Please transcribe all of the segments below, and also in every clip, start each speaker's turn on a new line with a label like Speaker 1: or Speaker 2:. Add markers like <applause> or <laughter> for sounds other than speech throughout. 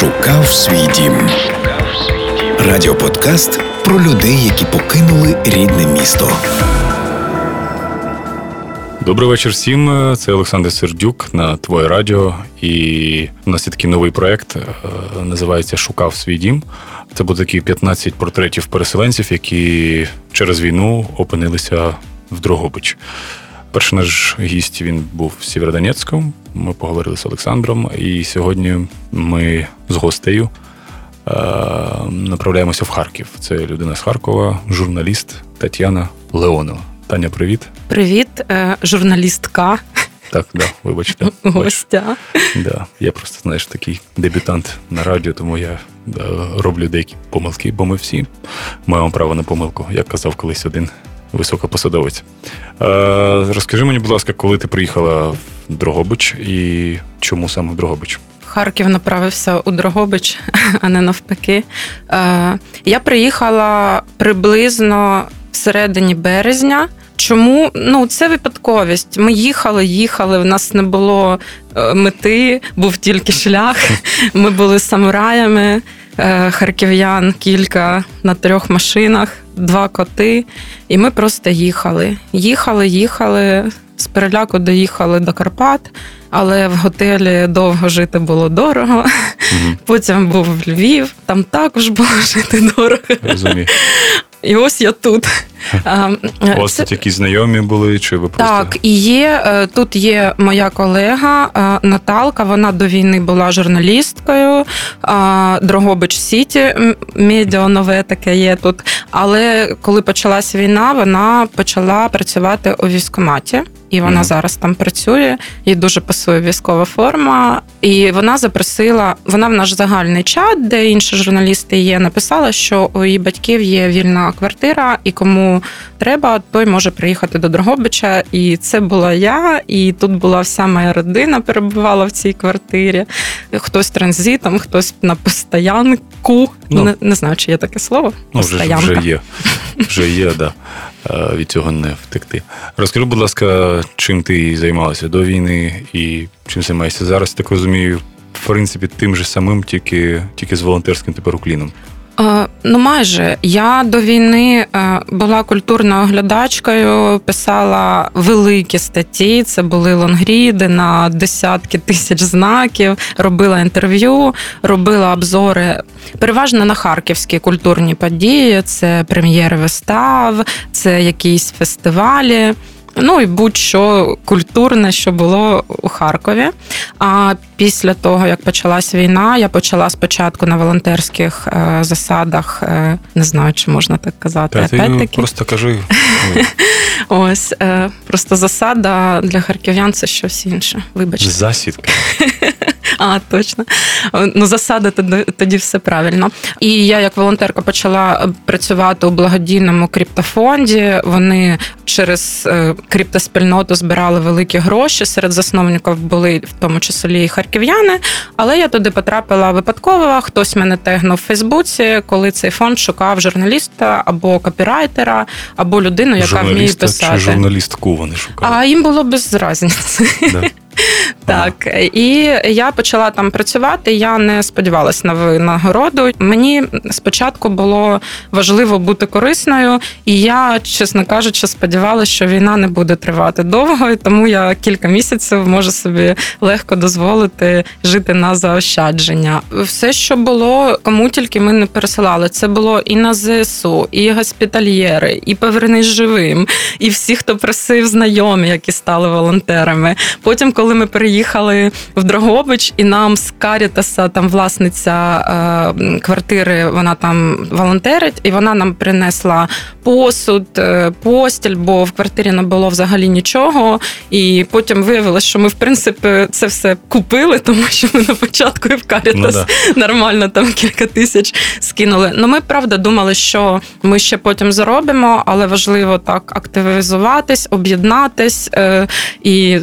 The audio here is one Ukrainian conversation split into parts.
Speaker 1: Шукав свій дім. Радіоподкаст про людей, які покинули рідне місто.
Speaker 2: Добрий вечір всім. Це Олександр Сердюк на Твоє Радіо. І у нас є такий новий проект, е, називається Шукав свій дім. Це буде такі 15 портретів переселенців, які через війну опинилися в Дрогобич. Перший наш гість він був в Сєвєродонецьку. Ми поговорили з Олександром, і сьогодні ми з гостею е, направляємося в Харків. Це людина з Харкова, журналіст Тетяна Леонова. Таня, привіт.
Speaker 3: Привіт, е, журналістка.
Speaker 2: Так, да, вибачте. <laughs>
Speaker 3: Гостя.
Speaker 2: Да. Я просто, знаєш, такий дебютант на радіо, тому я да, роблю деякі помилки, бо ми всі маємо право на помилку, як казав колись один високопосадовець. Е, Розкажи мені, будь ласка, коли ти приїхала в Дрогобич і чому саме в Дрогобич?
Speaker 3: Харків направився у Дрогобич, <laughs> а не навпаки. Е, Я приїхала приблизно всередині березня. Чому? Ну, це випадковість. Ми їхали, їхали, в нас не було е, мети, був тільки шлях. <laughs> Ми були самураями, харків'ян кілька на трьох машинах, два коти. І ми просто їхали. Їхали, їхали. З переляку доїхали до Карпат, але в готелі довго жити було дорого.
Speaker 2: Угу.
Speaker 3: Потім був Львів, там також було жити дорого.
Speaker 2: Розумію.
Speaker 3: І ось я тут.
Speaker 2: У вас тут якісь знайомі були, чи ви просто
Speaker 3: Так, і є е, тут є моя колега е, Наталка. Вона до війни була журналісткою. Дрогобич Сіті медіа нове таке є тут. Але коли почалась війна, вона почала працювати у військкоматі. І вона mm-hmm. зараз там працює, їй дуже пасує військова форма. І вона запросила, вона в наш загальний чат, де інші журналісти є, написала, що у її батьків є вільна квартира, і кому треба, той може приїхати до Дрогобича. І це була я, і тут була вся моя родина, перебувала в цій квартирі. Хтось транзитом, хтось на постоянку. Ну, не, не знаю, чи є таке слово.
Speaker 2: Ну, вже, вже є. Вже є, да. Від цього не втекти. Розкажи, будь ласка, чим ти займалася до війни і чим займаєшся зараз? Так розумію, в принципі, тим же самим, тільки тільки з волонтерським тепер укліном.
Speaker 3: Ну, майже я до війни була культурною оглядачкою, писала великі статті. Це були лонгріди на десятки тисяч знаків. Робила інтерв'ю, робила обзори переважно на харківські культурні події. Це прем'єри вистав, це якісь фестивалі. Ну і будь-що культурне, що було у Харкові. А після того, як почалась війна, я почала спочатку на волонтерських е, засадах, е, не знаю, чи можна так казати.
Speaker 2: Та ти Просто кажи. <laughs>
Speaker 3: Ось е, просто засада для харків'ян це щось інше. Вибачте.
Speaker 2: Засідка. <laughs>
Speaker 3: А, точно. Ну, засада тоді, тоді все правильно. І я, як волонтерка, почала працювати у благодійному криптофонді. Вони через е, криптоспільноту збирали великі гроші. Серед засновників були в тому числі і харків'яни. Але я туди потрапила випадково. Хтось мене тегнув в Фейсбуці, коли цей фонд шукав журналіста або копірайтера, або людину, яка вміє писати.
Speaker 2: Чи журналістку вони шукали?
Speaker 3: А їм було без різниці. Да. Так, і я почала там працювати. Я не сподівалася на винагороду. Мені спочатку було важливо бути корисною, і я, чесно кажучи, сподівалася, що війна не буде тривати довго, і тому я кілька місяців можу собі легко дозволити жити на заощадження. Все, що було, кому тільки ми не пересилали, це було і на ЗСУ, і госпітальєри, і повернись живим, і всі, хто просив знайомі, які стали волонтерами. Потім, коли ми переїхали в Дрогобич, і нам з Карітаса, там власниця е, квартири, вона там волонтерить, і вона нам принесла посуд, е, постіль, бо в квартирі не було взагалі нічого. І потім виявилось, що ми, в принципі, це все купили, тому що ми на початку і в Карітас ну, да. нормально там кілька тисяч скинули. Ну, ми правда думали, що ми ще потім заробимо, але важливо так активізуватись, об'єднатись е, і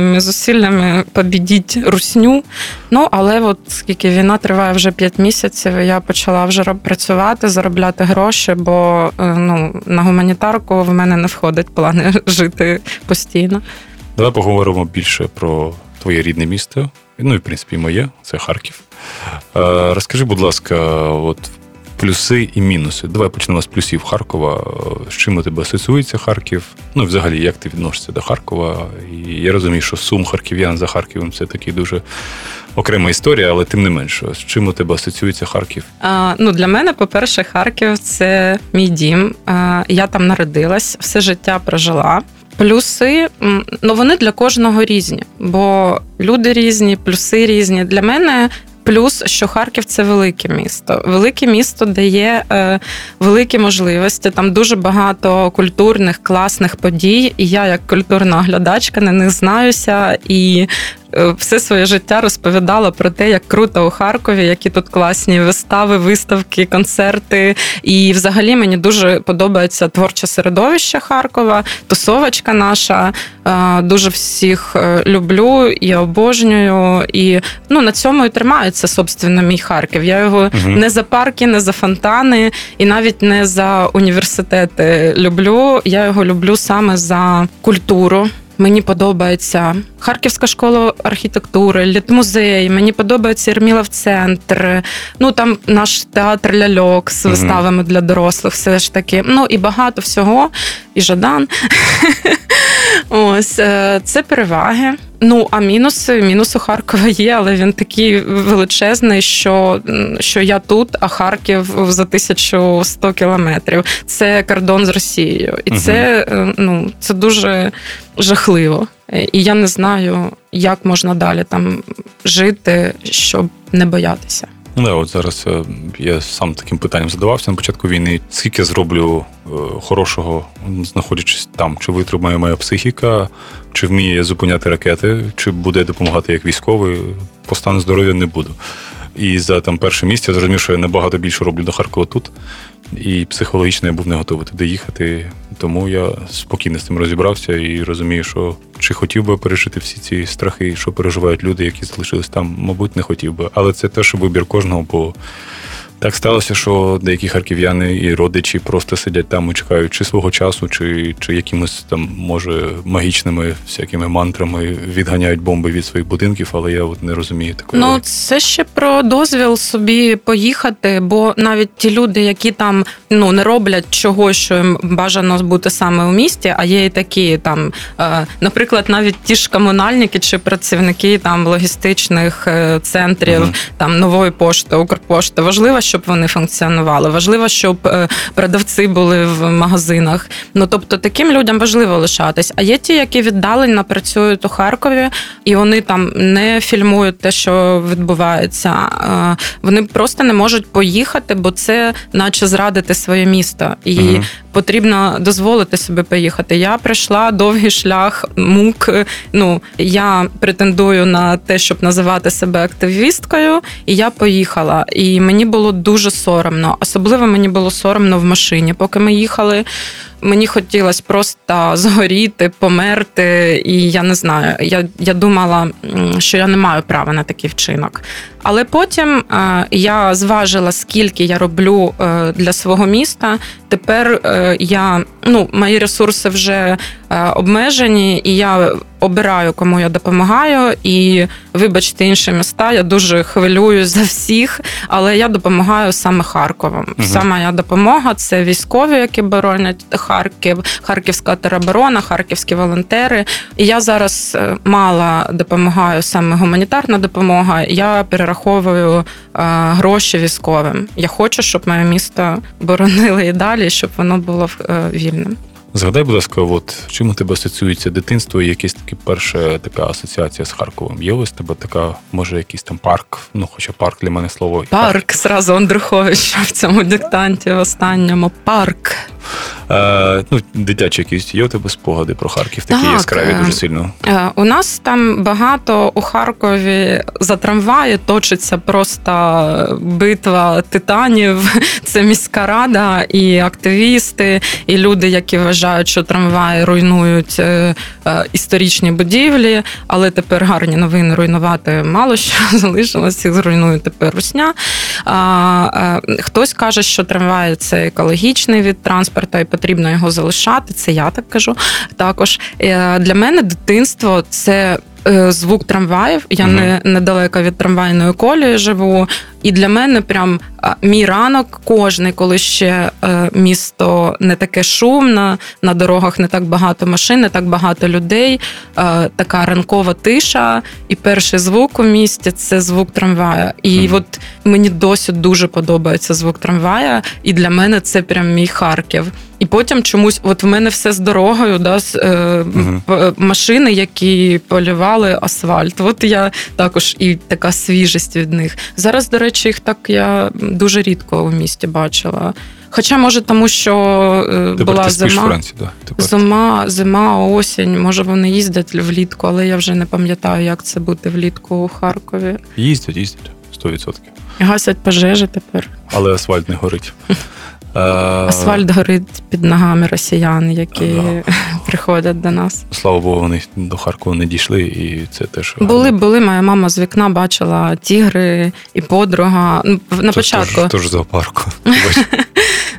Speaker 3: загальними зусиллями побідіть русню. Ну але от скільки війна триває вже 5 місяців, я почала вже працювати, заробляти гроші, бо е, ну на гуманітарку в мене не входить плани <laughs> жити постійно.
Speaker 2: Давай поговоримо більше про твоє рідне місто. Ну і в принципі моє це Харків. Розкажи, будь ласка, от плюси і мінуси. Давай почнемо з плюсів Харкова. З чим у тебе асоціюється Харків? Ну, взагалі, як ти відносишся до Харкова? І я розумію, що сум харків'ян за Харковом це такий дуже окрема історія, але тим не менше, з чим у тебе асоціюється Харків?
Speaker 3: А, Ну для мене, по-перше, Харків це мій дім. А, Я там народилась, все життя прожила. Плюси, ну вони для кожного різні, бо люди різні, плюси різні. Для мене Плюс, що Харків це велике місто. Велике місто дає е, великі можливості. Там дуже багато культурних, класних подій. І я, як культурна оглядачка, на них знаюся і все своє життя розповідала про те, як круто у Харкові, які тут класні вистави, виставки, концерти. І, взагалі, мені дуже подобається творче середовище Харкова, тусовочка наша. Е, дуже всіх е, люблю і обожнюю. І ну на цьому і тримається собственно мій Харків. Я його угу. не за парки, не за фонтани, і навіть не за університети люблю. Я його люблю саме за культуру. Мені подобається Харківська школа архітектури, літмузей. Мені подобається Єрмілов центр. Ну там наш театр ляльок з виставами для дорослих. Все ж таки. Ну і багато всього. І Жадан. <laughs> Ось е, це переваги. Ну, а мінуси, мінус у Харкова є, але він такий величезний, що що я тут, а Харків за 1100 кілометрів. Це кордон з Росією, і це угу. ну це дуже жахливо. І я не знаю, як можна далі там жити, щоб не боятися.
Speaker 2: Да, от зараз е, я сам таким питанням задавався на початку війни. Скільки зроблю е, хорошого, знаходячись там, чи витримає моя психіка, чи вміє зупиняти ракети, чи буде допомагати як військовий, по стану здоров'я не буду. І за там перше місце я зрозумів, що я набагато більше роблю до Харкова тут. І психологічно я був не готовий туди їхати. Тому я спокійно з цим розібрався і розумію, що чи хотів би пережити всі ці страхи, що переживають люди, які залишились там, мабуть, не хотів би. Але це теж вибір кожного, бо так сталося, що деякі харків'яни і родичі просто сидять там і чекають чи свого часу, чи чи якимось там, може, магічними всякими мантрами відганяють бомби від своїх будинків, але я от не розумію такої.
Speaker 3: Ну це ще про дозвіл собі поїхати, бо навіть ті люди, які там ну не роблять чого, що їм бажано бути саме у місті, а є і такі там, е, наприклад, навіть ті ж комунальники чи працівники там логістичних е, центрів, угу. там нової пошти, Укрпошти, важливо щоб вони функціонували. Важливо, щоб е, продавці були в магазинах. Ну тобто, таким людям важливо лишатись. А є ті, які віддалено працюють у Харкові, і вони там не фільмують те, що відбувається. Вони просто не можуть поїхати, бо це, наче, зрадити своє місто. І угу потрібно дозволити собі поїхати. Я пройшла довгий шлях мук. Ну я претендую на те, щоб називати себе активісткою, і я поїхала. І мені було дуже соромно. Особливо мені було соромно в машині, поки ми їхали. Мені хотілося просто згоріти, померти, і я не знаю. Я я думала, що я не маю права на такий вчинок. Але потім е, я зважила, скільки я роблю е, для свого міста. Тепер е, я ну, мої ресурси вже обмежені, і я обираю, кому я допомагаю. І вибачте, інші міста. Я дуже хвилюю за всіх, але я допомагаю саме Харковом. Угу. Вся моя допомога це військові, які боронять Харків, Харківська тероборона, харківські волонтери. І я зараз мало допомагаю саме гуманітарна допомога. Я перераховую перераховую е, гроші військовим. Я хочу, щоб моє місто боронили і далі, щоб воно було е, вільним.
Speaker 2: Згадай, будь ласка, от чим у тебе асоціюється дитинство і якась таки перша така асоціація з Харковом? Є ось тебе така, може, якийсь там парк, ну хоча парк для мене слово.
Speaker 3: Парк, парк. зразу Андрухович в цьому диктанті в останньому парк.
Speaker 2: Е, ну, Дитячі якісь є у тебе спогади про Харків, такі так, яскраві дуже сильно.
Speaker 3: Е, у нас там багато у Харкові за трамваї точиться просто битва титанів. <laughs> Це міська рада, і активісти, і люди, які вважають, що трамваї руйнують е, е, історичні будівлі, але тепер гарні новини руйнувати мало що <laughs> залишилось, їх зруйнує тепер русня. Е, Хтось каже, що трамваї це екологічний від транспорту і потрібно його залишати. Це я так кажу. Також для мене дитинство це звук трамваїв. Я
Speaker 2: Мгм.
Speaker 3: не недалеко від трамвайної колії живу. І для мене прям мій ранок кожний, коли ще е, місто не таке шумне, на дорогах не так багато машин, не так багато людей, е, така ранкова тиша. І перший звук у місті це звук трамвая. І
Speaker 2: Мгм.
Speaker 3: от мені досі дуже подобається звук трамвая, і для мене це прям мій Харків. І потім чомусь, от в мене все з дорогою, да, з, е, п- машини, які полювали асфальт. От я також і така свіжість від них. Зараз, до речі, їх так я дуже рідко у місті бачила. Хоча, може, тому що е,
Speaker 2: Тепер
Speaker 3: була
Speaker 2: ти в
Speaker 3: зима.
Speaker 2: Франції, да. Тепер.
Speaker 3: Зима, зима, осінь. Може, вони їздять влітку, але я вже не пам'ятаю, як це бути влітку у Харкові.
Speaker 2: Їздять, їздять, 100%.
Speaker 3: Гасять пожежі тепер.
Speaker 2: Але асфальт не горить. Е,
Speaker 3: Асфальт горить під ногами росіян, які приходять до нас.
Speaker 2: Слава Богу, вони до Харкова не дійшли, і це теж гарно.
Speaker 3: Були, були. Моя мама з вікна бачила тігри і подруга. Ну, На
Speaker 2: Тож-
Speaker 3: початку,
Speaker 2: тож зоопарку. <laughs>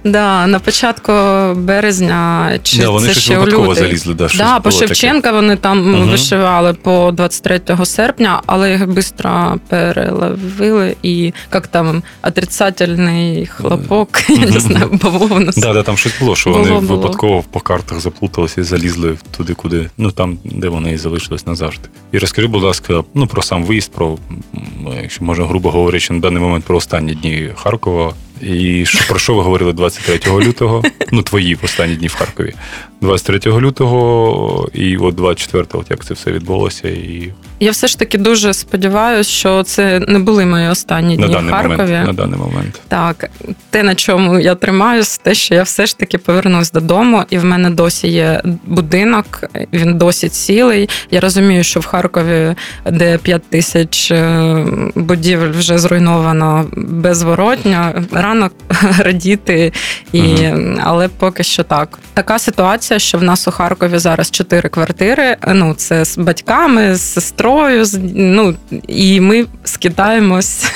Speaker 3: да, на початку березня чи
Speaker 2: Да, вони
Speaker 3: це ще у лютий.
Speaker 2: залізли. Да,
Speaker 3: Да, по
Speaker 2: було таке.
Speaker 3: Шевченка вони там
Speaker 2: Мгм.
Speaker 3: вишивали по 23 серпня, але їх швидко переловили. І як там отрицательний хлопок, <laughs> я не знаю, бавовна.
Speaker 2: Да, да, там щось було, що вони випадково по картах заплуталися і залізли туди, куди, ну там, де вони і залишились назавжди. І розкажи, будь ласка, ну про сам виїзд, про якщо можна грубо говорячи, на даний момент про останні дні Харкова. І що, про що ви говорили 23 лютого? Ну, твої останні дні в Харкові. 23 лютого і от 24-го, от як це все відбулося, і
Speaker 3: Я все ж таки дуже сподіваюся, що це не були мої останні
Speaker 2: на
Speaker 3: дні в Харкові.
Speaker 2: момент. На даний момент.
Speaker 3: Так, те, на чому я тримаюсь, те, що я все ж таки повернусь додому, і в мене досі є будинок, він досі цілий. Я розумію, що в Харкові, де 5 тисяч е, будівель вже зруйновано безворотньо, рано <laughs> радіти, і, але поки що так. Така ситуація, що в нас у Харкові зараз чотири квартири. Ну, це з батьками, з сестрою, з, ну, і ми скидаємось. <laughs>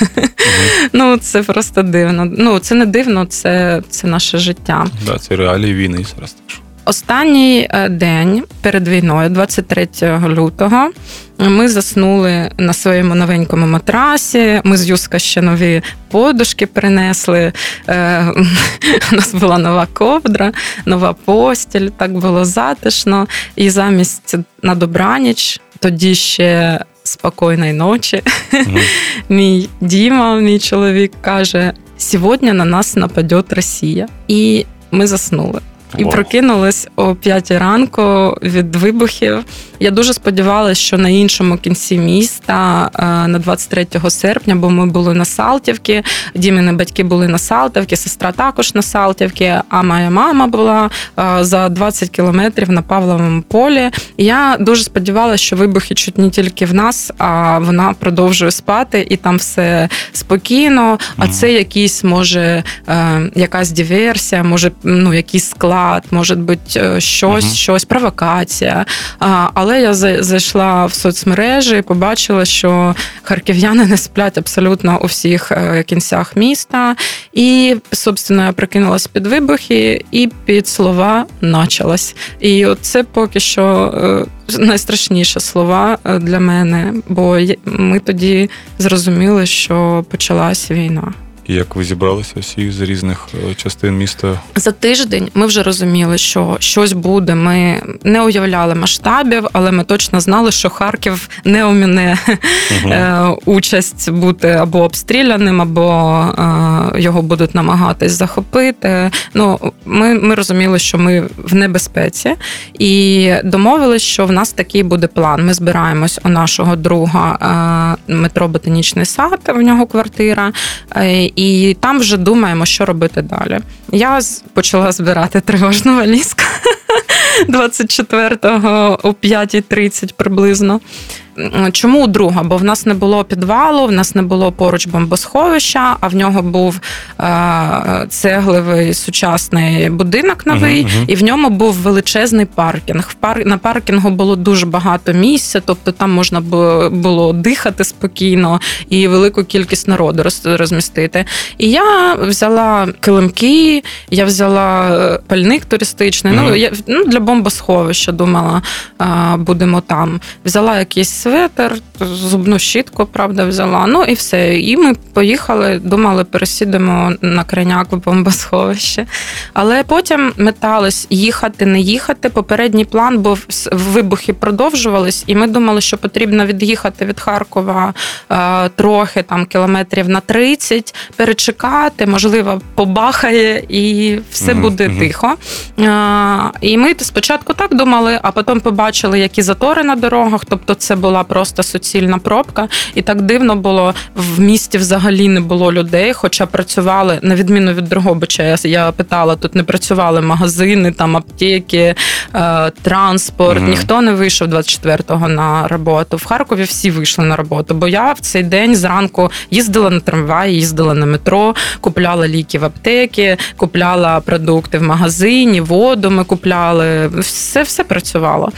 Speaker 3: Ну, це просто дивно. Ну, це не дивно, це, це наше життя.
Speaker 2: Да, це реалії війни зараз. так що.
Speaker 3: Останній е, день перед війною, 23 лютого, ми заснули на своєму новенькому матрасі. Ми з Юска ще нові подушки принесли. Е, <laughs> У нас була нова ковдра, нова постіль. Так було затишно. І замість на добраніч, тоді ще спокійної ночі.
Speaker 2: Мгм. <laughs>
Speaker 3: Мій Діма, мій чоловік, каже: сьогодні на нас нападе Росія. І ми заснули. І
Speaker 2: Вау.
Speaker 3: прокинулись о 5 ранку від вибухів. Я дуже сподівалася, що на іншому кінці міста е, на 23 серпня, бо ми були на Салтівці, Діміни батьки були на Салтівці, сестра також на Салтівці, а моя мама була е, за 20 кілометрів на Павловому полі. Я дуже сподівалася, що вибухи чуть не тільки в нас, а вона продовжує спати, і там все спокійно. А це якийсь може е, якась диверсія, може ну якийсь склад, може бути е, щось,
Speaker 2: Мгм.
Speaker 3: щось, провокація. А, але я за- зайшла в соцмережі і побачила, що харків'яни не сплять абсолютно у всіх е, кінцях міста. І, собственно, я прикинулась під вибухи і під слова началась. І це поки що. е, Найстрашніші слова для мене, бо ми тоді зрозуміли, що почалась війна.
Speaker 2: І Як ви зібралися всі з різних е, частин міста?
Speaker 3: За тиждень ми вже розуміли, що щось буде. Ми не уявляли масштабів, але ми точно знали, що Харків не уміне <laughs>
Speaker 2: Мгм.
Speaker 3: е, участь бути або обстріляним, або е, його будуть намагатись захопити. Ну, ми, ми розуміли, що ми в небезпеці, і домовились, що в нас такий буде план. Ми збираємось у нашого друга метро Ботанічний сад, в нього квартира. І там вже думаємо, що робити далі. Я почала збирати тривожну валізку 24-го о 5.30 приблизно. Чому у друга? Бо в нас не було підвалу, в нас не було поруч бомбосховища, а в нього був е, цеглевий сучасний будинок новий,
Speaker 2: Мгм, мгм.
Speaker 3: і в ньому був величезний паркінг. В пар... На паркінгу було дуже багато місця, тобто там можна було дихати спокійно і велику кількість народу роз- розмістити. І я взяла килимки, я взяла е, пальник туристичний. Ну, я ну, для бомбосховища думала, а, будемо там. Взяла якісь светр, зубну щітку, правда, взяла. Ну і все. І ми поїхали, думали, пересідемо на крайняк в бомбосховище. Але потім метались їхати, не їхати. Попередній план був вибухи продовжувались, і ми думали, що потрібно від'їхати від Харкова трохи там кілометрів на 30, перечекати, можливо, побахає, і все буде тихо. Е, і ми спочатку так думали, а потім побачили, які затори на дорогах. Тобто, це була просто суцільна пробка, і так дивно було в місті взагалі не було людей, хоча працювали на відміну від Дрогобича. Я питала, тут не працювали магазини, там аптеки, е, транспорт. Mm-hmm. Ніхто не вийшов 24-го на роботу. В Харкові всі вийшли на роботу. Бо я в цей день зранку їздила на трамваї, їздила на метро, купляла ліки в аптеки, купляла продукти в магазині, воду ми купляли. Все все працювало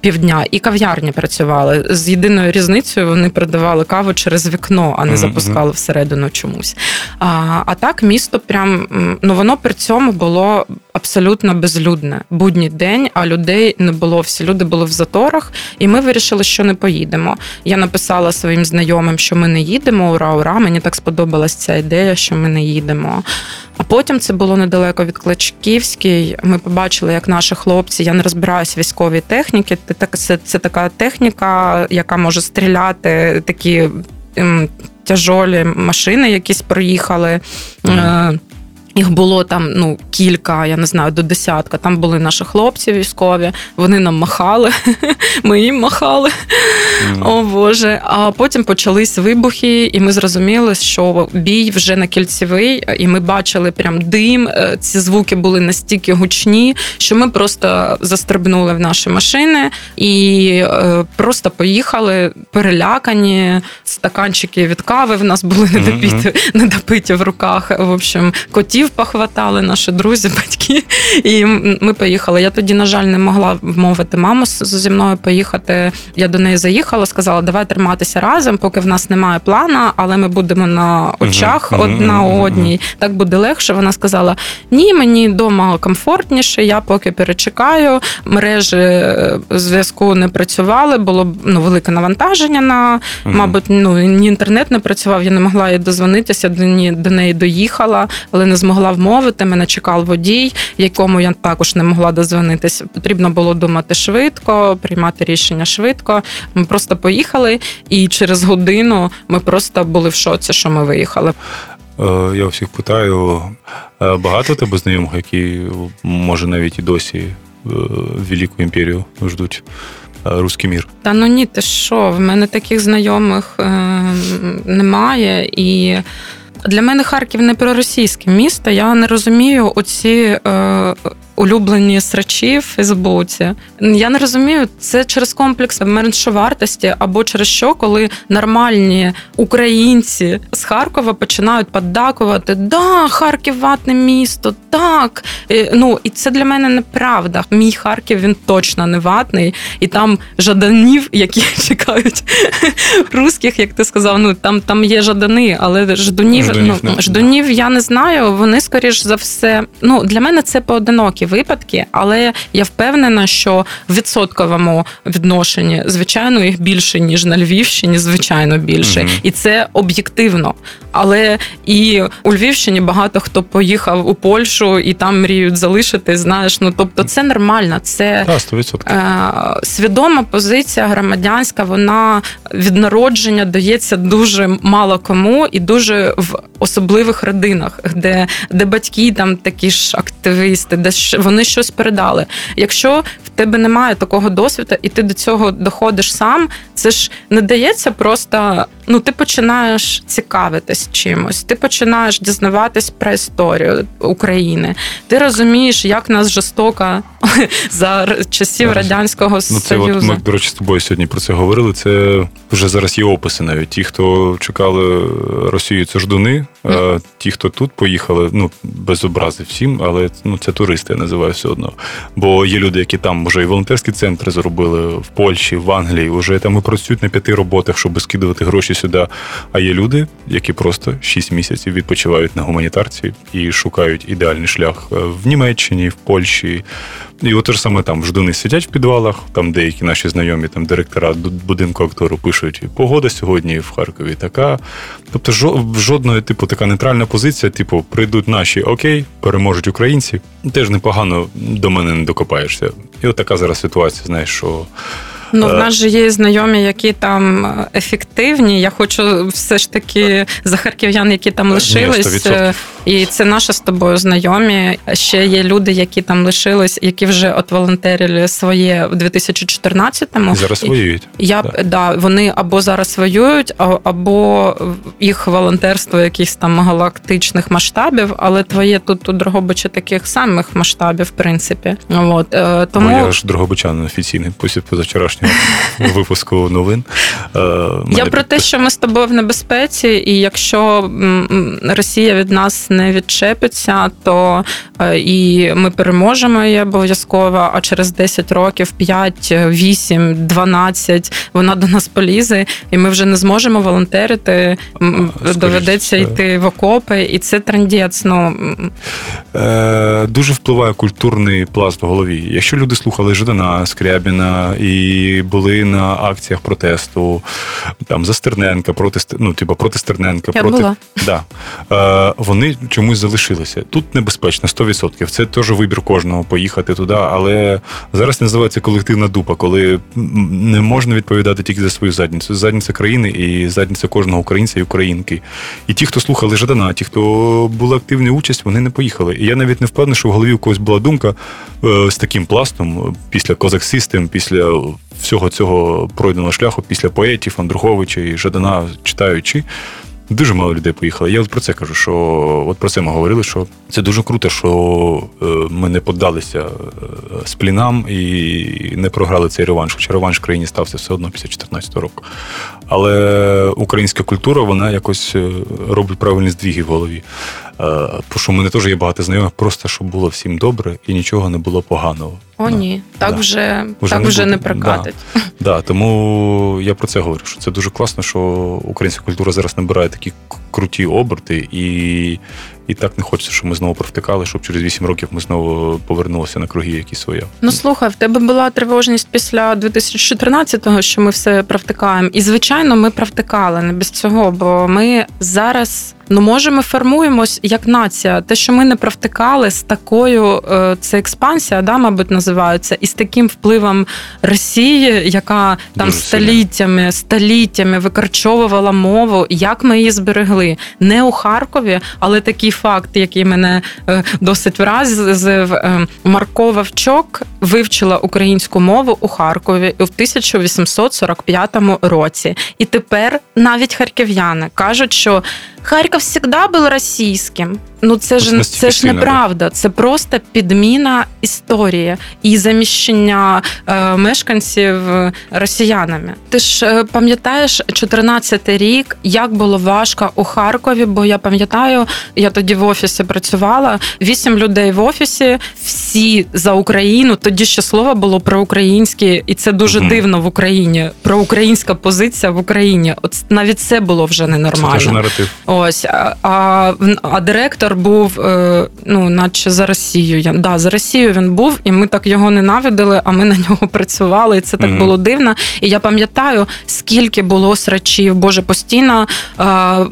Speaker 3: півдня, і кав'ярні працювали з єдиною різницею. Вони продавали каву через вікно, а не запускали всередину чомусь. А а так місто прям ну воно при цьому було абсолютно безлюдне. Будній день, а людей не було. Всі люди були в заторах, і ми вирішили, що не поїдемо. Я написала своїм знайомим, що ми не їдемо. Ура, ура! Мені так сподобалась ця ідея, що ми не їдемо. А потім це було недалеко від Кличківській. Ми побачили, як наші хлопці, я не розбираюся в військовій техніці. Це, це така техніка, яка може стріляти такі ем, тяжолі машини, якісь проїхали. Mm. Їх було там ну кілька, я не знаю, до десятка. Там були наші хлопці військові, вони нам махали, <laughs> ми їм махали. Mm. О Боже. А потім почались вибухи, і ми зрозуміли, що бій вже на кільцевий, і ми бачили прям дим. Е, ці звуки були настільки гучні, що ми просто застрибнули в наші машини і е, просто поїхали перелякані. Стаканчики від кави в нас були недопиті, mm-hmm. недопиті в руках. В общем, котів батьків похватали, наші друзі, батьки. І ми поїхали. Я тоді, на жаль, не могла вмовити маму зі мною поїхати. Я до неї заїхала, сказала, давай триматися разом, поки в нас немає плана, але ми будемо на очах uh-huh. одна одній. Так буде легше. Вона сказала: ні, мені вдома комфортніше, я поки перечекаю. Мережі е, зв'язку не працювали, було ну, велике навантаження на, uh-huh. мабуть, ну ні інтернет не працював, я не могла їй дозвонитися, до неї доїхала, але не змогла змогла вмовити. Мене чекав водій, якому я також не могла дозвонитись. Потрібно було думати швидко, приймати рішення швидко. Ми просто поїхали, і через годину ми просто були в шоці, що ми виїхали.
Speaker 2: Е, я всіх питаю, е, багато тебе знайомих, які може навіть і досі е, Велику імперію ждуть. Руський мір.
Speaker 3: Та ну ні, ти що? В мене таких знайомих е, немає і. Для мене Харків не проросійське місто. Я не розумію оці е, улюблені срачі в Фейсбуці. Я не розумію, це через комплекс меншовартості або через що, коли нормальні українці з Харкова починають поддакувати Да, Харків ватне місто, так. І, ну і це для мене неправда. Мій Харків він точно не ватний, і там жаданів, які <laughs> чекають русських, як ти сказав. Ну там там є жадани, але ждунів, ждунів, ну, ждунів я не знаю. Вони скоріш за все. Ну для мене це поодинокі випадки, але я впевнена, що в відсотковому відношенні, звичайно, їх більше ніж на Львівщині, звичайно, більше, угу. і це об'єктивно. Але і у Львівщині багато хто поїхав у Польщу і там мріють залишити. Знаєш, ну тобто це нормально, це
Speaker 2: е,
Speaker 3: свідома позиція громадянська. Вона від народження дається дуже мало кому і дуже в особливих родинах, де де батьки там такі ж активісти, де вони щось передали. Якщо в тебе немає такого досвіду, і ти до цього доходиш сам, це ж не дається просто. Ну, ти починаєш цікавитись чимось, ти починаєш дізнаватись про історію України. Ти розумієш, як нас жорстоко <laughs> за часів радянського ну, це Союзу. От
Speaker 2: Ми, до речі, з тобою сьогодні про це говорили. Це вже зараз є описи. Навіть ті, хто чекали Росію, це ждуни. Mm. А ті, хто тут поїхали, ну без образи всім, але ну це туристи, я називаю все одно. Бо є люди, які там вже і волонтерські центри зробили в Польщі, в Англії. Вже там і працюють на п'яти роботах, щоб скидувати гроші сюди. А є люди, які просто 6 місяців відпочивають на гуманітарці і шукають ідеальний шлях в Німеччині, в Польщі І от те ж саме там ждуни сидять в підвалах, там деякі наші знайомі, там директора будинку актору пишуть: погода сьогодні в Харкові така. Тобто, жодної, типу, така нейтральна позиція, типу, прийдуть наші окей, переможуть українці. Теж непогано до мене не докопаєшся. І от така зараз ситуація, знаєш, що.
Speaker 3: Ну, в е, нас же є знайомі, які там ефективні. Я хочу все ж таки за харків'ян, які там лишились, Ні, і це наші з тобою знайомі. Ще є люди, які там лишились, які вже от волонтерили своє в 2014-му.
Speaker 2: І Зараз воюють.
Speaker 3: Я да. да, вони або зараз воюють, або їх волонтерство якихось там галактичних масштабів, але твоє тут у Дрогобичі таких самих масштабів, в принципі. От е, тому
Speaker 2: ну, я ж Дрогобичан офіційний сьогоднішнього <laughs> випуску новин.
Speaker 3: Е, Я про те, що ми з тобою в небезпеці, і якщо Росія від нас не відчепиться, то е, і ми переможемо її обов'язково. А через 10 років, 5, 8, 12 вона до нас полізе, і ми вже не зможемо волонтерити. Скоріше, доведеться йти в окопи, і це трендець. Ну
Speaker 2: е, дуже впливає культурний пласт в голові. Якщо люди слухали Жидана, Скрябіна і були на акціях протесту там за Стерненка, проти ну, типу, проти Стерненка,
Speaker 3: Я
Speaker 2: проти
Speaker 3: була.
Speaker 2: Да. Е, вони чомусь залишилися. Тут небезпечно, 100%. Це теж вибір кожного поїхати туди, але зараз називається колективна дупа, коли не можна відповідати тільки за свою задницю. Задниця країни і задниця кожного українця і українки. І ті, хто слухали Жадана, ті, хто були активні участь, вони не поїхали. І я навіть не впевнений, що в голові у когось була думка е, з таким пластом після Козак Систем, після всього цього пройденого шляху після поетів Андруховича і Жадана читаючи. Дуже мало людей поїхало. Я от про це кажу, що от про це ми говорили, що це дуже круто, що е, ми не поддалися е, сплінам і не програли цей реванш. Хоча реванш в країні стався все одно після 2014 року. Але українська культура вона якось е, робить правильні здвіги в голові. Бо що в мене теж є багато знайомих, просто щоб було всім добре і нічого не було поганого.
Speaker 3: О, ні, так да. вже вже так не вже не прокатить.
Speaker 2: Да. да, Тому я про це говорю. що Це дуже класно, що українська культура зараз набирає такі круті оберти, і і так не хочеться, щоб ми знову провтикали, щоб через 8 років ми знову повернулися на круги, які своє.
Speaker 3: Ну слухай, в тебе була тривожність після 2014-го, що ми все провтикаємо. І звичайно, ми провтикали не без цього, бо ми зараз. Ну, може, ми формуємось як нація. Те, що ми не провтикали з такою, е, це експансія, да, мабуть, називається, і з таким впливом Росії, яка там Дуже століттями, століттями викорчовувала мову, як ми її зберегли не у Харкові, але такий факт, який мене е, досить вразив, е, Марко Вовчок вивчила українську мову у Харкові у 1845 році. І тепер навіть харків'яни кажуть, що Харків завжди був російським. Ну це ж це ж неправда. Це просто підміна історії і заміщення е, мешканців росіянами. Ти ж е, пам'ятаєш 14-й рік, як було важко у Харкові? Бо я пам'ятаю, я тоді в офісі працювала. Вісім людей в офісі, всі за Україну. Тоді ще слово було про українське, і це дуже mm дивно в Україні. Про українська позиція в Україні. От навіть це було вже ненормально. Це теж
Speaker 2: наратив.
Speaker 3: Ось а, а, директор був, е, ну, наче за Росію. Я, да, За Росію він був, і ми так його ненавидили, а ми на нього <laughs> працювали. І це так mm-hmm. було дивно. І я пам'ятаю, скільки було срачів. Боже, постійно а,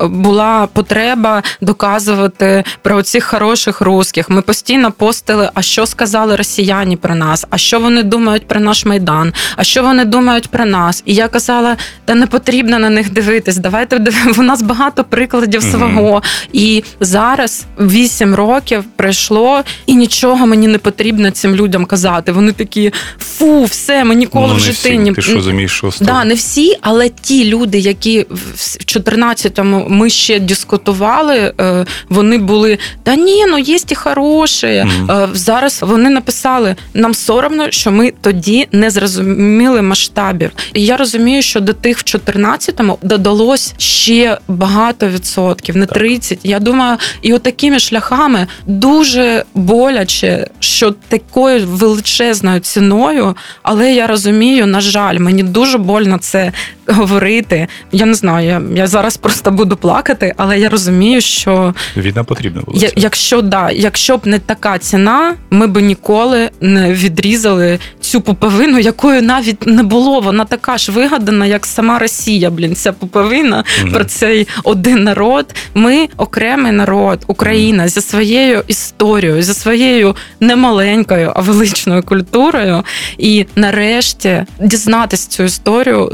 Speaker 3: була потреба доказувати про цих хороших русських. Ми постійно постили, а що сказали росіяни про нас, а що вони думають про наш майдан, а що вони думають про нас. І я казала, та не потрібно на них дивитись. Давайте <laughs> у нас багато прикладів mm-hmm. свого. І зараз вісім років пройшло, і нічого мені не потрібно цим людям казати. Вони такі фу, все, ми ніколи ну, в житті
Speaker 2: не Ти що розумієш, що
Speaker 3: да, не всі, але ті люди, які в 14-му ми ще дискутували, е, вони були та ні, ну є і хороші. Mm-hmm. Зараз вони написали: нам соромно, що ми тоді не зрозуміли масштабів. І я розумію, що до тих в 14-му додалось ще багато багато відсотків, не 30. Я думаю, і от шляхами дуже боляче, що такою величезною ціною, але я розумію, на жаль, мені дуже больно це говорити. Я не знаю, я, я зараз просто буду плакати, але я розумію, що
Speaker 2: війна потрібна була.
Speaker 3: Я, якщо да, якщо б не така ціна, ми б ніколи не відрізали цю пуповину, якої навіть не було. Вона така ж вигадана, як сама Росія. Блін, ця пуповина mm-hmm. про цей один народ. Ми окремий народ, Україна mm-hmm. зі своєю історією, зі своєю немаленькою, а величною культурою. І нарешті дізнатися цю історію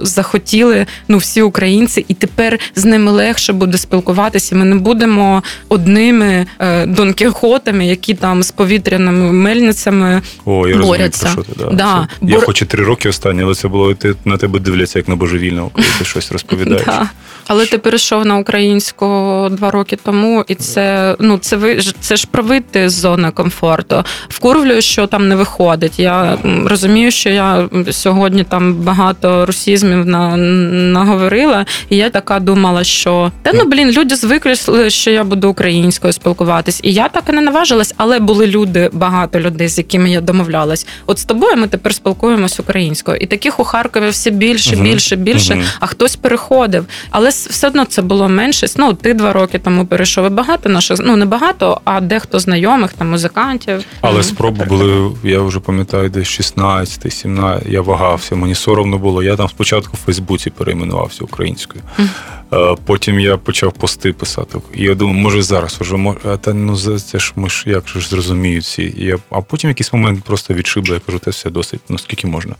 Speaker 3: захотіли ну всі українці, і тепер з ними легше буде спілкуватися. Ми не будемо одними е, донкіхотами, які там з повітряними мельницями
Speaker 2: О, я
Speaker 3: борються.
Speaker 2: Розумію, про що ти, да. Да. Я Бор... хоч і три роки останні, але це було ти на тебе дивляться як на божевільного, коли ти щось <laughs> розповідаєш. Да.
Speaker 3: Але ти перейшов на українську два роки тому, і це ну це ви це ж про вийти з зони комфорту. Вкурвлюю, що там не виходить. Я розумію, що я сьогодні там багато русізмів на, наговорила, і я така думала, що та ну блін, люди звикли, що я буду українською спілкуватись. І я так і не наважилась, але були люди, багато людей, з якими я домовлялась. От з тобою ми тепер спілкуємось українською. І таких у Харкові все більше, більше, більше, а хтось переходив. Але все одно це було менше. Ну, ти два роки тому перейшов. і Багато наших, ну не багато, а дехто знайомих, там музикантів.
Speaker 2: Але спроби були, я вже пам'ятаю, десь 16, 17, Я вагався, мені соромно було. Я там спочатку в Фейсбуці перейменувався українською. Е, потім я почав пости писати. І я думаю, може зараз уже може, а та ну це ж ми ж як ж зрозуміють всі. Я, А потім якийсь момент просто відшибли, я кажу, це все досить, ну скільки можна.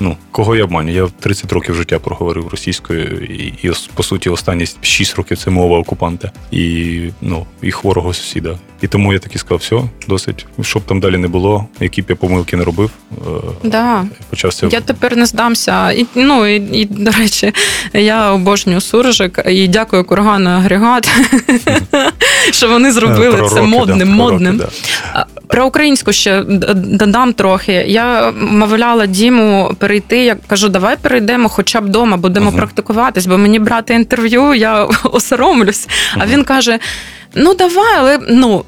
Speaker 2: Ну, кого я обманю? Я 30 років життя проговорив російською, і, і по суті, останні 6 років це мова окупанта і ну, і хворого сусіда. І тому я таки сказав, все, досить. Щоб там далі не було, які б я помилки не робив.
Speaker 3: Е, да. Почався. Я тепер не здамся. І, Ну і, і до речі, я обожнюю суржик і дякую курган агрегат, <laughs> що вони зробили Пророки, це модним. Да, модним. Да. Про українську ще додам трохи. Я мовляла Діму перейти. Я кажу, давай перейдемо, хоча б вдома, будемо uh-huh. практикуватись, бо мені брати інтерв'ю, я <laughs> осоромлюсь. Uh-huh. А він каже. Ну, давай, але ну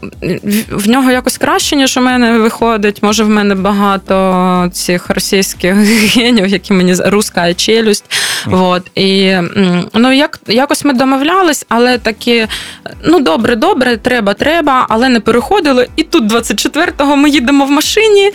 Speaker 3: в нього якось краще, ніж у мене виходить. Може, в мене багато цих російських <laughs> генів, які мені руска челюсть. Mm. Вот. І ну, як, якось ми домовлялись, але такі, ну добре, добре, треба, треба, але не переходили. І тут 24-го ми їдемо в машині.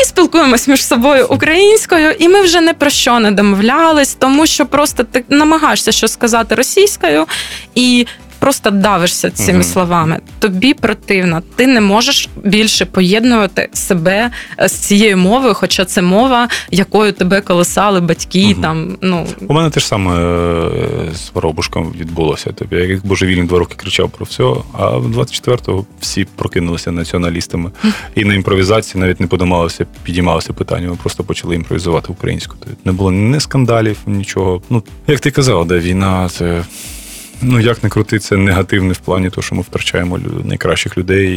Speaker 3: І спілкуємось між собою українською, і ми вже не про що не домовлялись, тому що просто ти намагаєшся щось сказати російською, і просто давишся цими угу. словами. Тобі противно, ти не можеш більше поєднувати себе е, з цією мовою, хоча це мова, якою тебе колесали батьки. Угу. Там ну
Speaker 2: у мене теж саме е, з воробушком відбулося. Тобі я як божевільний два роки кричав про все. А в 24-го всі прокинулися націоналістами, і на імпровізації навіть не подумалося, підіймалося питання. Ми просто почали імпровізувати українську. Тобто не було ні скандалів, нічого. Ну як ти казав, де війна це. Ну, як не крути, це негативне в плані того, що ми втрачаємо найкращих людей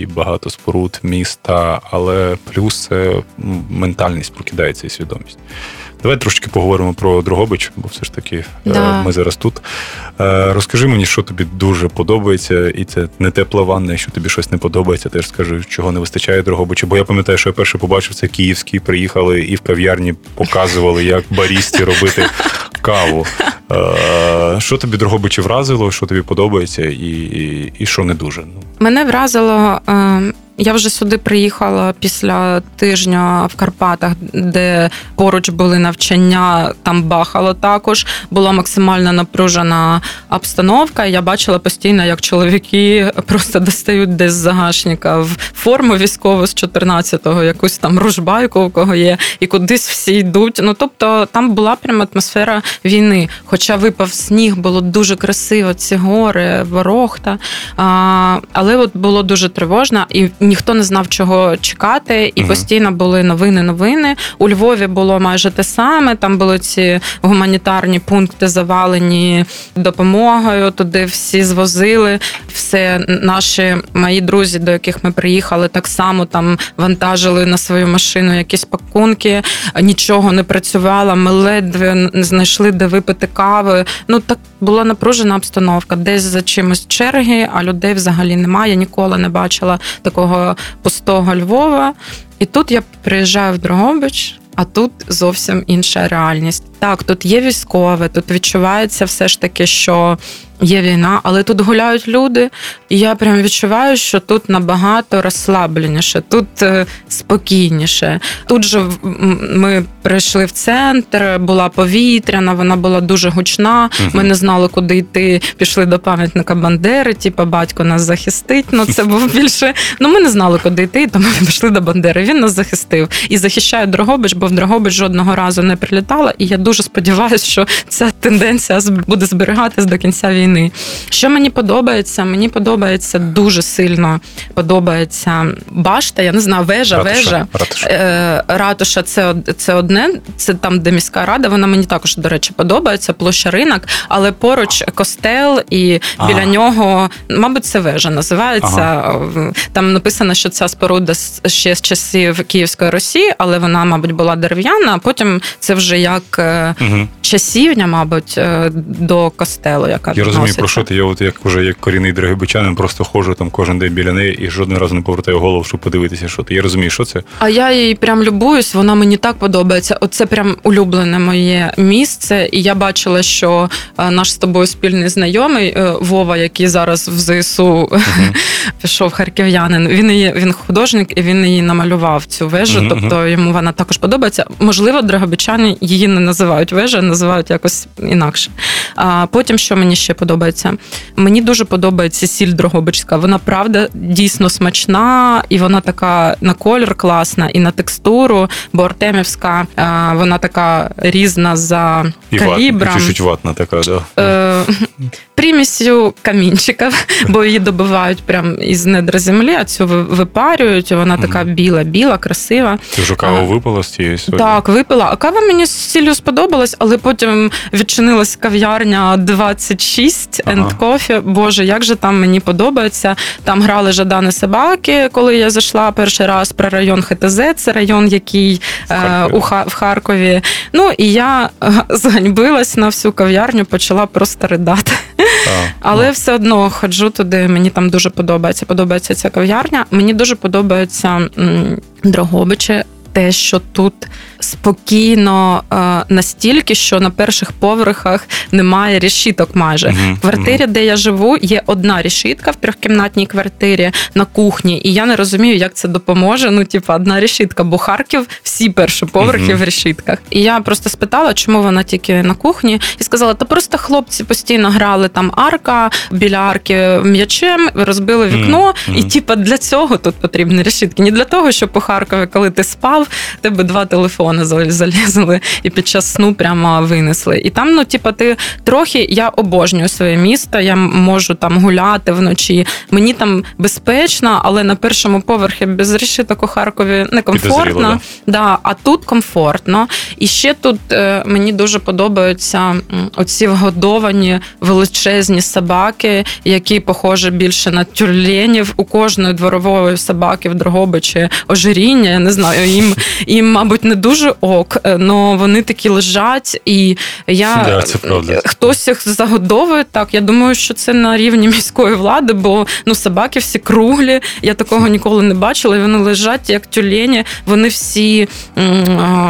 Speaker 2: і багато споруд, міста, але плюс це ментальність прокидається і свідомість. Давай трошки поговоримо про Дрогобич, бо все ж таки е, да. ми зараз тут. Е, розкажи мені, що тобі дуже подобається, і це не тепла ванна, якщо тобі щось не подобається, теж скажи, чого не вистачає Дрогобичу. Бо я пам'ятаю, що я перше побачив це київський, приїхали і в кав'ярні показували, як барісті робити каву. Е, що тобі Дрогобичі вразило, що тобі подобається, і, і, і що не дуже? Ну.
Speaker 3: Мене вразило. Я вже сюди приїхала після тижня в Карпатах, де поруч були навчання, там бахало також. Була максимально напружена обстановка. Я бачила постійно, як чоловіки <laughs> просто достають десь з загашника в форму військову з 14-го, якусь там ружбайку, у кого є, і кудись всі йдуть. Ну тобто там була прямо атмосфера війни. Хоча випав сніг, було дуже красиво, ці гори, ворохта. Але от було дуже тривожно і ніхто не знав, чого чекати, і угу. постійно були новини. Новини у Львові було майже те саме. Там були ці гуманітарні пункти завалені допомогою. Туди всі звозили. Все наші мої друзі, до яких ми приїхали, так само там вантажили на свою машину якісь пакунки, нічого не працювало. Ми ледве не знайшли, де випити кави. Ну так була напружена обстановка. Десь за чимось черги, а людей взагалі немає. Я ніколи не бачила такого пустого Львова. І тут я приїжджаю в Дрогобич, а тут зовсім інша реальність. Так, тут є військове, тут відчувається все ж таки, що є війна, але тут гуляють люди, і я прям відчуваю, що тут набагато розслабленіше, тут е, спокійніше. Тут же ми прийшли в центр, була повітряна, вона була дуже гучна. uh Ми не знали, куди йти. Пішли до пам'ятника Бандери, типу, батько нас захистить. Ну це був <laughs> більше. Ну ми не знали, куди йти, тому ми пішли до Бандери. Він нас захистив і захищає Дрогобич, бо в Дрогобич жодного разу не прилітала. І я дуже сподіваюся, що ця тенденція буде зберігатись до кінця війни. Що мені подобається? Мені подобається дуже сильно подобається башта. Я не знаю, вежа, ратуша, вежа. Ратуша. Е, ратуша це це одне, це там, де міська рада. Вона мені також, до речі, подобається. Площа ринок, але поруч костел, і ага. біля нього, мабуть, це вежа називається. Ага. Там написано, що ця споруда ще з часів Київської Росії, але вона, мабуть, була дерев'яна. а Потім це вже як угу. часівня, мабуть, е, до костелу, яка
Speaker 2: я розумію, про що ти я, от як уже як корінний драгобичанин, просто ходжу там кожен день біля неї і жодного разу не повертаю голову, щоб подивитися, що ти. Я розумію, що це.
Speaker 3: А я їй прям любуюсь, вона мені так подобається. Оце прям улюблене моє місце. І я бачила, що е, наш з тобою спільний знайомий Вова, який зараз в ЗСУ угу. <laughs> пішов харків'янин. Він її, він художник і він її намалював цю вежу. Угу. Тобто йому вона також подобається. Можливо, драгобичани її не називають вежа, називають якось інакше. А потім, що мені ще подобається, мені дуже подобається сіль Дрогобичська. Вона правда дійсно смачна, і вона така на колір класна, і на текстуру, бо Артемівська вона така різна за і калібром.
Speaker 2: Ват, чуть-чуть ватна така, да.
Speaker 3: Е, примісю камінчиків, бо її добивають прямо із недра землі, а цю випарюють. Вона така біла-біла, красива.
Speaker 2: Ти вже каву випила з цієї сьогодні?
Speaker 3: Так, випила. А кава мені з сіллю сподобалась, але потім відчинилась кав'ярня 26 ага. and Coffee. Боже, як же там мені подобається. Там грали жадани собаки, коли я зайшла перший раз про район ХТЗ. Це район, який в Харкові. Е, у в Харкові. Ну і я <laughs> зганьбилась на всю кав'ярню, почала просто ридати. <laughs> Але ну. все одно ходжу туди. Мені там дуже подобається. Подобається ця кав'ярня. Мені дуже подобається Дрогобичі. Те, що тут спокійно е, настільки, що на перших поверхах немає рішіток. Майже в квартирі, uh-huh. де я живу, є одна рішітка в трьохкімнатній квартирі на кухні, і я не розумію, як це допоможе. Ну, типу, одна рішітка, бо Харків всі перші поверхи uh-huh. в рішітках. І я просто спитала, чому вона тільки на кухні, і сказала: та просто хлопці постійно грали там арка біля арки м'ячем, розбили вікно, і типу, для цього тут потрібні рішітки. Не для того, щоб у Харкові, коли ти спав, тебе два телефони телефони залізли і під час сну прямо винесли. І там, ну, типу, ти трохи я обожнюю своє місто, я можу там гуляти вночі. Мені там безпечно, але на першому поверхі без решіток у Харкові некомфортно. Да. да. А тут комфортно. І ще тут е, мені дуже подобаються оці вгодовані величезні собаки, які похожі більше на тюрленів. У кожної дворової собаки в Дрогобичі ожиріння. Я не знаю, їм, їм мабуть, не дуже дуже ок, але вони такі лежать, і я
Speaker 2: да, це правда.
Speaker 3: хтось їх загодовує так. Я думаю, що це на рівні міської влади, бо ну собаки всі круглі. Я такого ніколи не бачила. і Вони лежать як тюлені, вони всі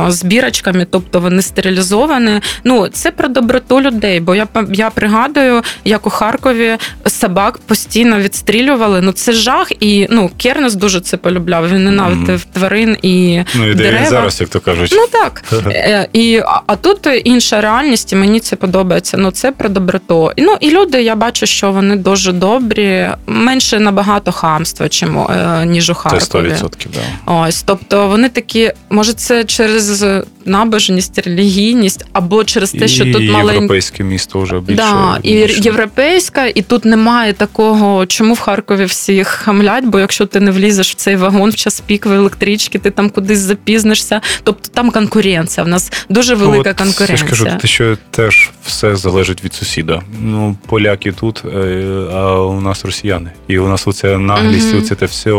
Speaker 3: з бірочками, тобто вони стерилізовані. Ну це про доброту людей. Бо я я пригадую, як у Харкові собак постійно відстрілювали. Ну це жах, і ну Кернес дуже це полюбляв. Він ненавидив mm-hmm. тварин і
Speaker 2: ну, і
Speaker 3: дерева.
Speaker 2: зараз, як то кажуть значить.
Speaker 3: Ну так. <laughs> Е, і, А тут інша реальність, і мені це подобається. Ну, це про доброту. Ну і люди, я бачу, що вони дуже добрі, менше набагато хамства, чим, е, ніж у Харкові. Це
Speaker 2: 100%, да.
Speaker 3: Ось, тобто вони такі, може, це через набожність, релігійність, або через те, що
Speaker 2: і
Speaker 3: тут маленьке...
Speaker 2: європейське місто вже більше.
Speaker 3: Да, і європейська, і тут немає такого, чому в Харкові всіх хамлять, бо якщо ти не влізеш в цей вагон в час пік в електрички, ти там кудись запізнишся. Тобто там конкуренція. В нас дуже велика ну, От, конкуренція. Я
Speaker 2: ж кажу, те, що теж все залежить від сусіда. Ну, поляки тут, е, а у нас росіяни. І у нас оця наглість, угу. оце те все,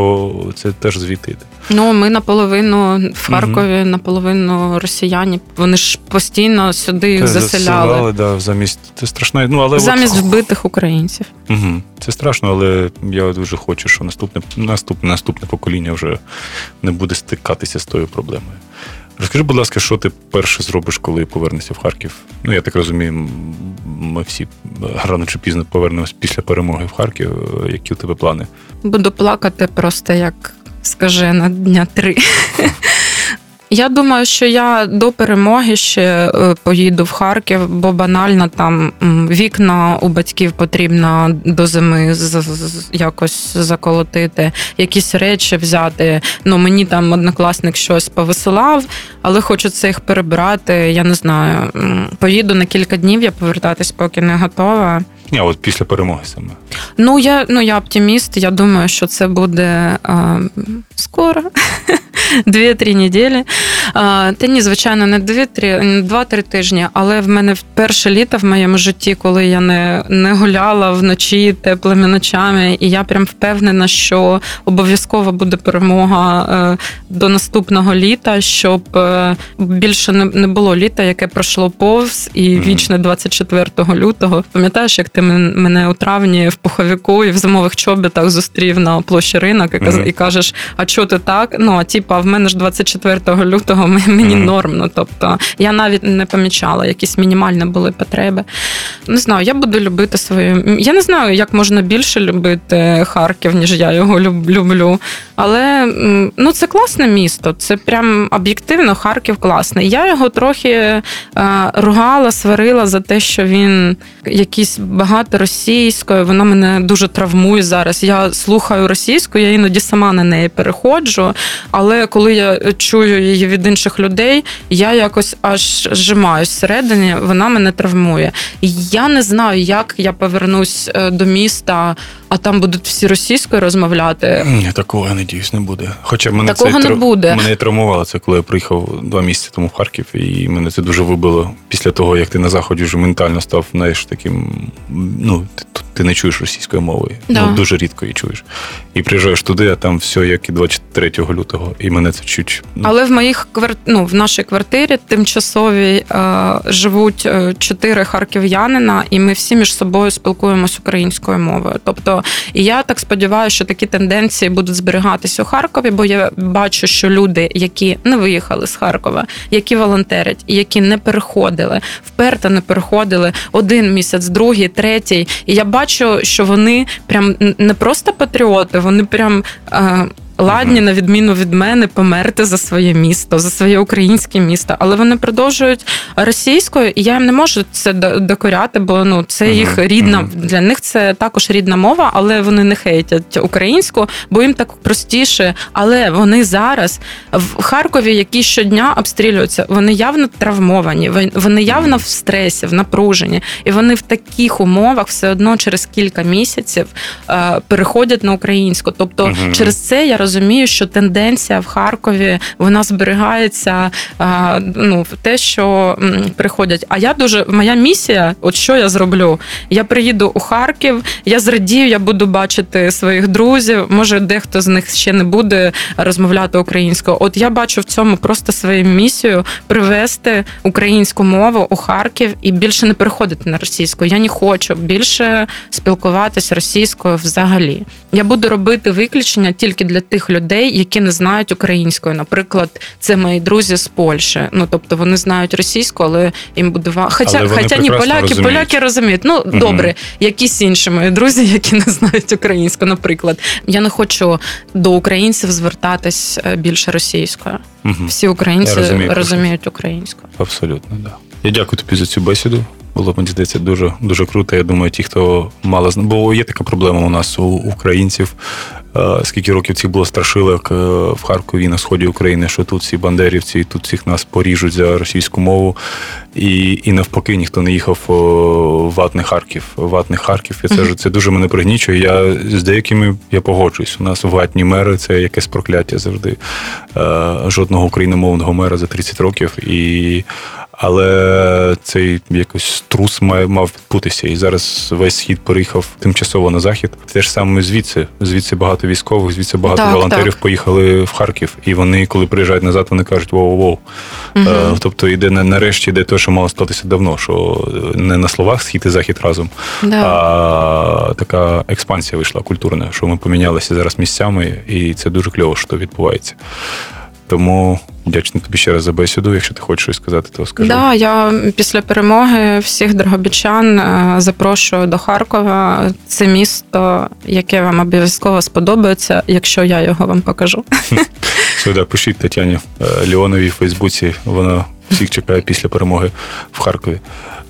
Speaker 2: це теж звідти.
Speaker 3: Ну, ми наполовину в Харкові, угу. наполовину росіяни. Вони ж постійно сюди їх заселяли. Заселяли,
Speaker 2: да, замість це страшно. Ну, але
Speaker 3: замість от... вбитих українців.
Speaker 2: Угу. Це страшно, але я дуже хочу, що наступне наступне наступне покоління вже не буде стикатися з тою проблемою. Розкажи, будь ласка, що ти перше зробиш, коли повернешся в Харків? Ну, я так розумію, ми всі рано чи пізно повернемось після перемоги в Харків. Які у тебе плани?
Speaker 3: Буду плакати просто як скажи на дня три. Я думаю, що я до перемоги ще е, поїду в Харків, бо банально там вікна у батьків потрібно до зими якось заколотити, якісь речі взяти. Ну мені там однокласник щось повисилав, але хочеться їх перебрати. Я не знаю. Поїду на кілька днів, я повертатись, поки не готова.
Speaker 2: Ні, от після перемоги саме.
Speaker 3: Ну я ну я оптиміст. Я думаю, що це буде а, скоро. Дві-три неділі. А, Та ні, звичайно, не дві-три, два-три тижні. Але в мене перше літо в моєму житті, коли я не не гуляла вночі теплими ночами, і я прям впевнена, що обов'язково буде перемога е, до наступного літа, щоб е, більше не було літа, яке пройшло повз, і вічне 24 лютого. Пам'ятаєш, як ти мене у травні в пуховіку і в зимових чобітах зустрів на площі ринок і, кажеш, а чого ти так? Ну, а типа, в мене ж 24 лютого мені mm-hmm. норм. Ну, тобто я навіть не помічала, якісь мінімальні були потреби. Не знаю, я буду любити свою. Я не знаю, як можна більше любити Харків, ніж я його люблю. Але ну, це класне місто. Це прям об'єктивно Харків класний. Я його трохи е, ругала, сварила за те, що він якийсь багато російською. Вона мене дуже травмує зараз. Я слухаю російську, я іноді сама на неї переходжу. Але коли я чую її від інших людей, я якось аж зжимаюсь всередині, вона мене травмує. Я не знаю, як я повернусь е, до міста, а там будуть всі російською розмовляти.
Speaker 2: Ні, такого я надіюсь, не буде. Хоча мене
Speaker 3: такого
Speaker 2: це
Speaker 3: не буде.
Speaker 2: Мене травмувало це, коли я приїхав два місяці тому в Харків, і мене це дуже вибило після того, як ти на заході вже ментально став знаєш, таким. Ну, ти, ти не чуєш російської мови. Да. Ну, дуже рідко її чуєш. І приїжджаєш туди, а там все як і 23 лютого. І мене це чуть.
Speaker 3: Ну... Але в моїх ну, в нашій квартирі тимчасовій е, живуть е, чотири харків'янина, і ми всі між собою спілкуємося українською мовою. Тобто, і я так сподіваюся, що такі тенденції будуть зберігатися у Харкові, бо я бачу, що люди, які не виїхали з Харкова, які волонтерять, які не переходили, вперто не переходили один місяць, другий, третій. І я бачу, що вони прям не просто патріоти, вони прям. Е, ладні, на відміну від мене, померти за своє місто, за своє українське місто, але вони продовжують російською, і я їм не можу це докоряти, бо ну це їх рідна для них це також рідна мова, але вони не хейтять українську, бо їм так простіше. Але вони зараз в Харкові, які щодня обстрілюються, вони явно травмовані, вони явно в стресі, в напруженні, і вони в таких умовах все одно через кілька місяців е, переходять на українську. Тобто, через це я розумію, розумію, що тенденція в Харкові вона зберігається ну, в те, що приходять. А я дуже моя місія, от що я зроблю? Я приїду у Харків, я зрадію, я буду бачити своїх друзів. Може, дехто з них ще не буде розмовляти українською. От я бачу в цьому просто свою місію привести українську мову у Харків і більше не переходити на російську. Я не хочу більше спілкуватися російською взагалі. Я буду робити виключення тільки для тих тих людей, які не знають українською. Наприклад, це мої друзі з Польщі. Ну тобто вони знають російську, але їм буде. Хоча,
Speaker 2: Але вони
Speaker 3: хоча ні, поляки,
Speaker 2: розуміють.
Speaker 3: поляки розуміють. Ну добре, якісь інші мої друзі, які не знають українську. Наприклад, я не хочу до українців звертатись е, більше російською.
Speaker 2: Мгм.
Speaker 3: Всі українці
Speaker 2: розумію,
Speaker 3: розуміють українську.
Speaker 2: Абсолютно, да. Я дякую тобі за цю бесіду. Було мені здається дуже дуже круто. Я думаю, ті, хто мало зна- бо є така проблема у нас у українців. Е, Скільки років цих було страшилок е, в Харкові на сході України, що тут всі бандерівці, і тут всіх нас поріжуть за російську мову, і, і навпаки, ніхто не їхав в ватний Харків. Ватний Харків, і це ж це дуже мене пригнічує. Я з деякими я погоджуюсь. У нас ватні мери це якесь прокляття завжди. Е, Жодного україномовного мера за 30 років. І але цей якось трус має мав відбутися. І зараз весь схід переїхав тимчасово на захід. Те ж саме звідси. Звідси багато військових, звідси багато
Speaker 3: Так,
Speaker 2: волонтерів
Speaker 3: так.
Speaker 2: поїхали в Харків. І вони, коли приїжджають назад, вони кажуть: воу-воу.
Speaker 3: Угу.
Speaker 2: Е, Тобто йде не нарешті йде те, що мало статися давно, що е, не на словах схід і захід разом,
Speaker 3: Да.
Speaker 2: а така експансія вийшла культурна, що ми помінялися зараз місцями, і це дуже кльово, що відбувається. Тому вдячний тобі ще раз за бесіду. Якщо ти хочеш щось сказати, то скажи.
Speaker 3: Да, я після перемоги всіх дрогобичан е, запрошую до Харкова. Це місто, яке вам обов'язково сподобається, якщо я його вам покажу.
Speaker 2: Сюди пишіть Тетяні е, Леоновій в Фейсбуці. Вона всіх чекає після перемоги в Харкові.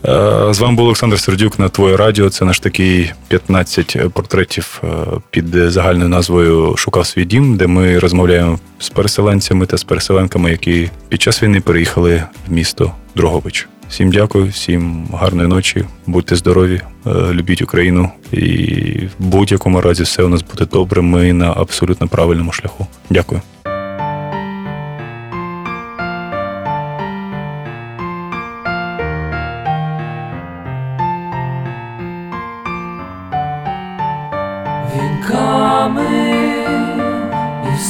Speaker 2: Е, З вами був Олександр Сердюк на Твоє Радіо. Це наш такий 15 портретів е, під загальною назвою Шукав свій дім, де ми розмовляємо з переселенцями та з переселенками, які під час війни переїхали в місто Дрогобич. Всім дякую, всім гарної ночі, будьте здорові, е, любіть Україну і в будь-якому разі все у нас буде добре. Ми на абсолютно правильному шляху. Дякую.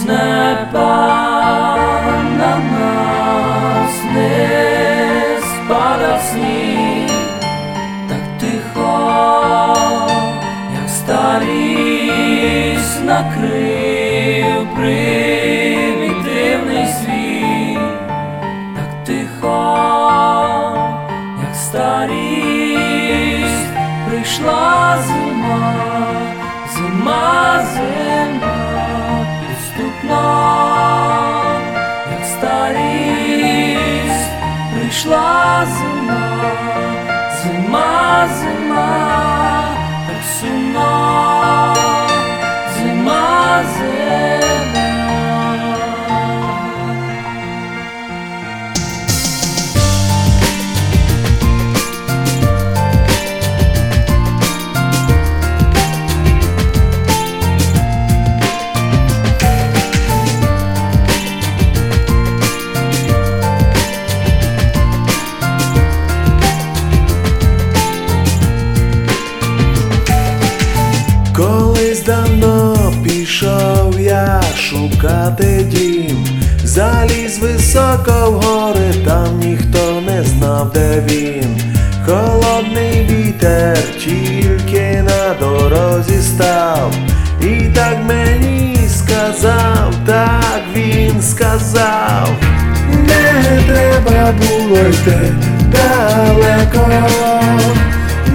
Speaker 4: nebaidu. Прийшла зима, зима, зима,
Speaker 5: шукати дім, заліз високо в гори, там ніхто не знав, де він. Холодний вітер тільки на дорозі став, і так мені сказав, так він сказав, не треба було йти далеко.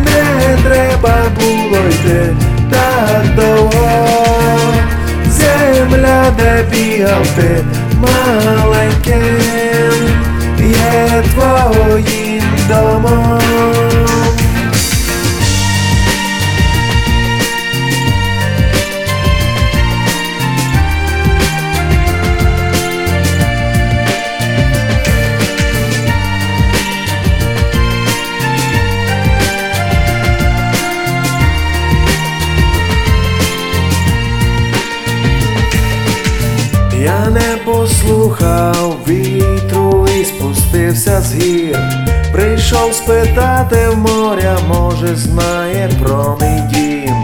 Speaker 5: Не треба було йти так довго. Земля, де бігав ти маленьким, є твоїм домом. Послухав вітру і спустився з гір. Прийшов спитати в моря, може, знає про мій дім.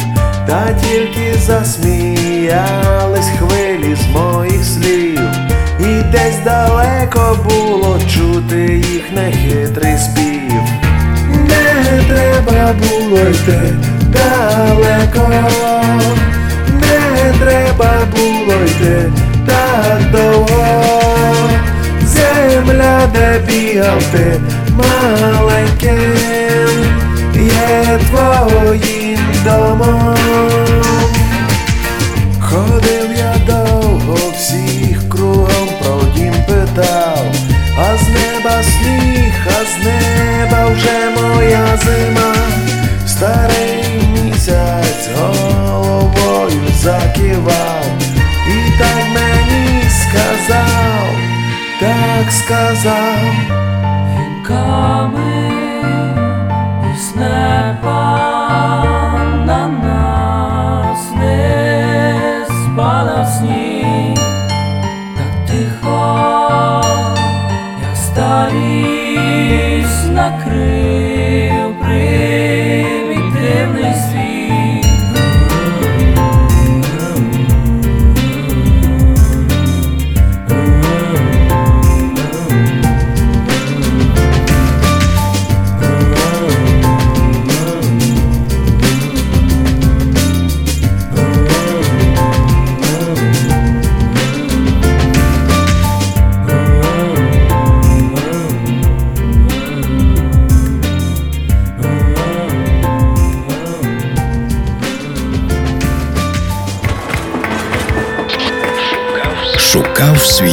Speaker 5: Та тільки засміялись хвилі з моїх слів. І десь далеко було чути їх нехитрий спів. Не треба було йти далеко, не треба було йти так довго, земля, де бігав ти маленьким, є твоїм домом. Ходив я довго, всіх кругом про дім питав, а з неба сніг, а з неба вже моя зима, старий місяць головою закивав, так сказав.
Speaker 4: Гінками із неба
Speaker 1: Дім.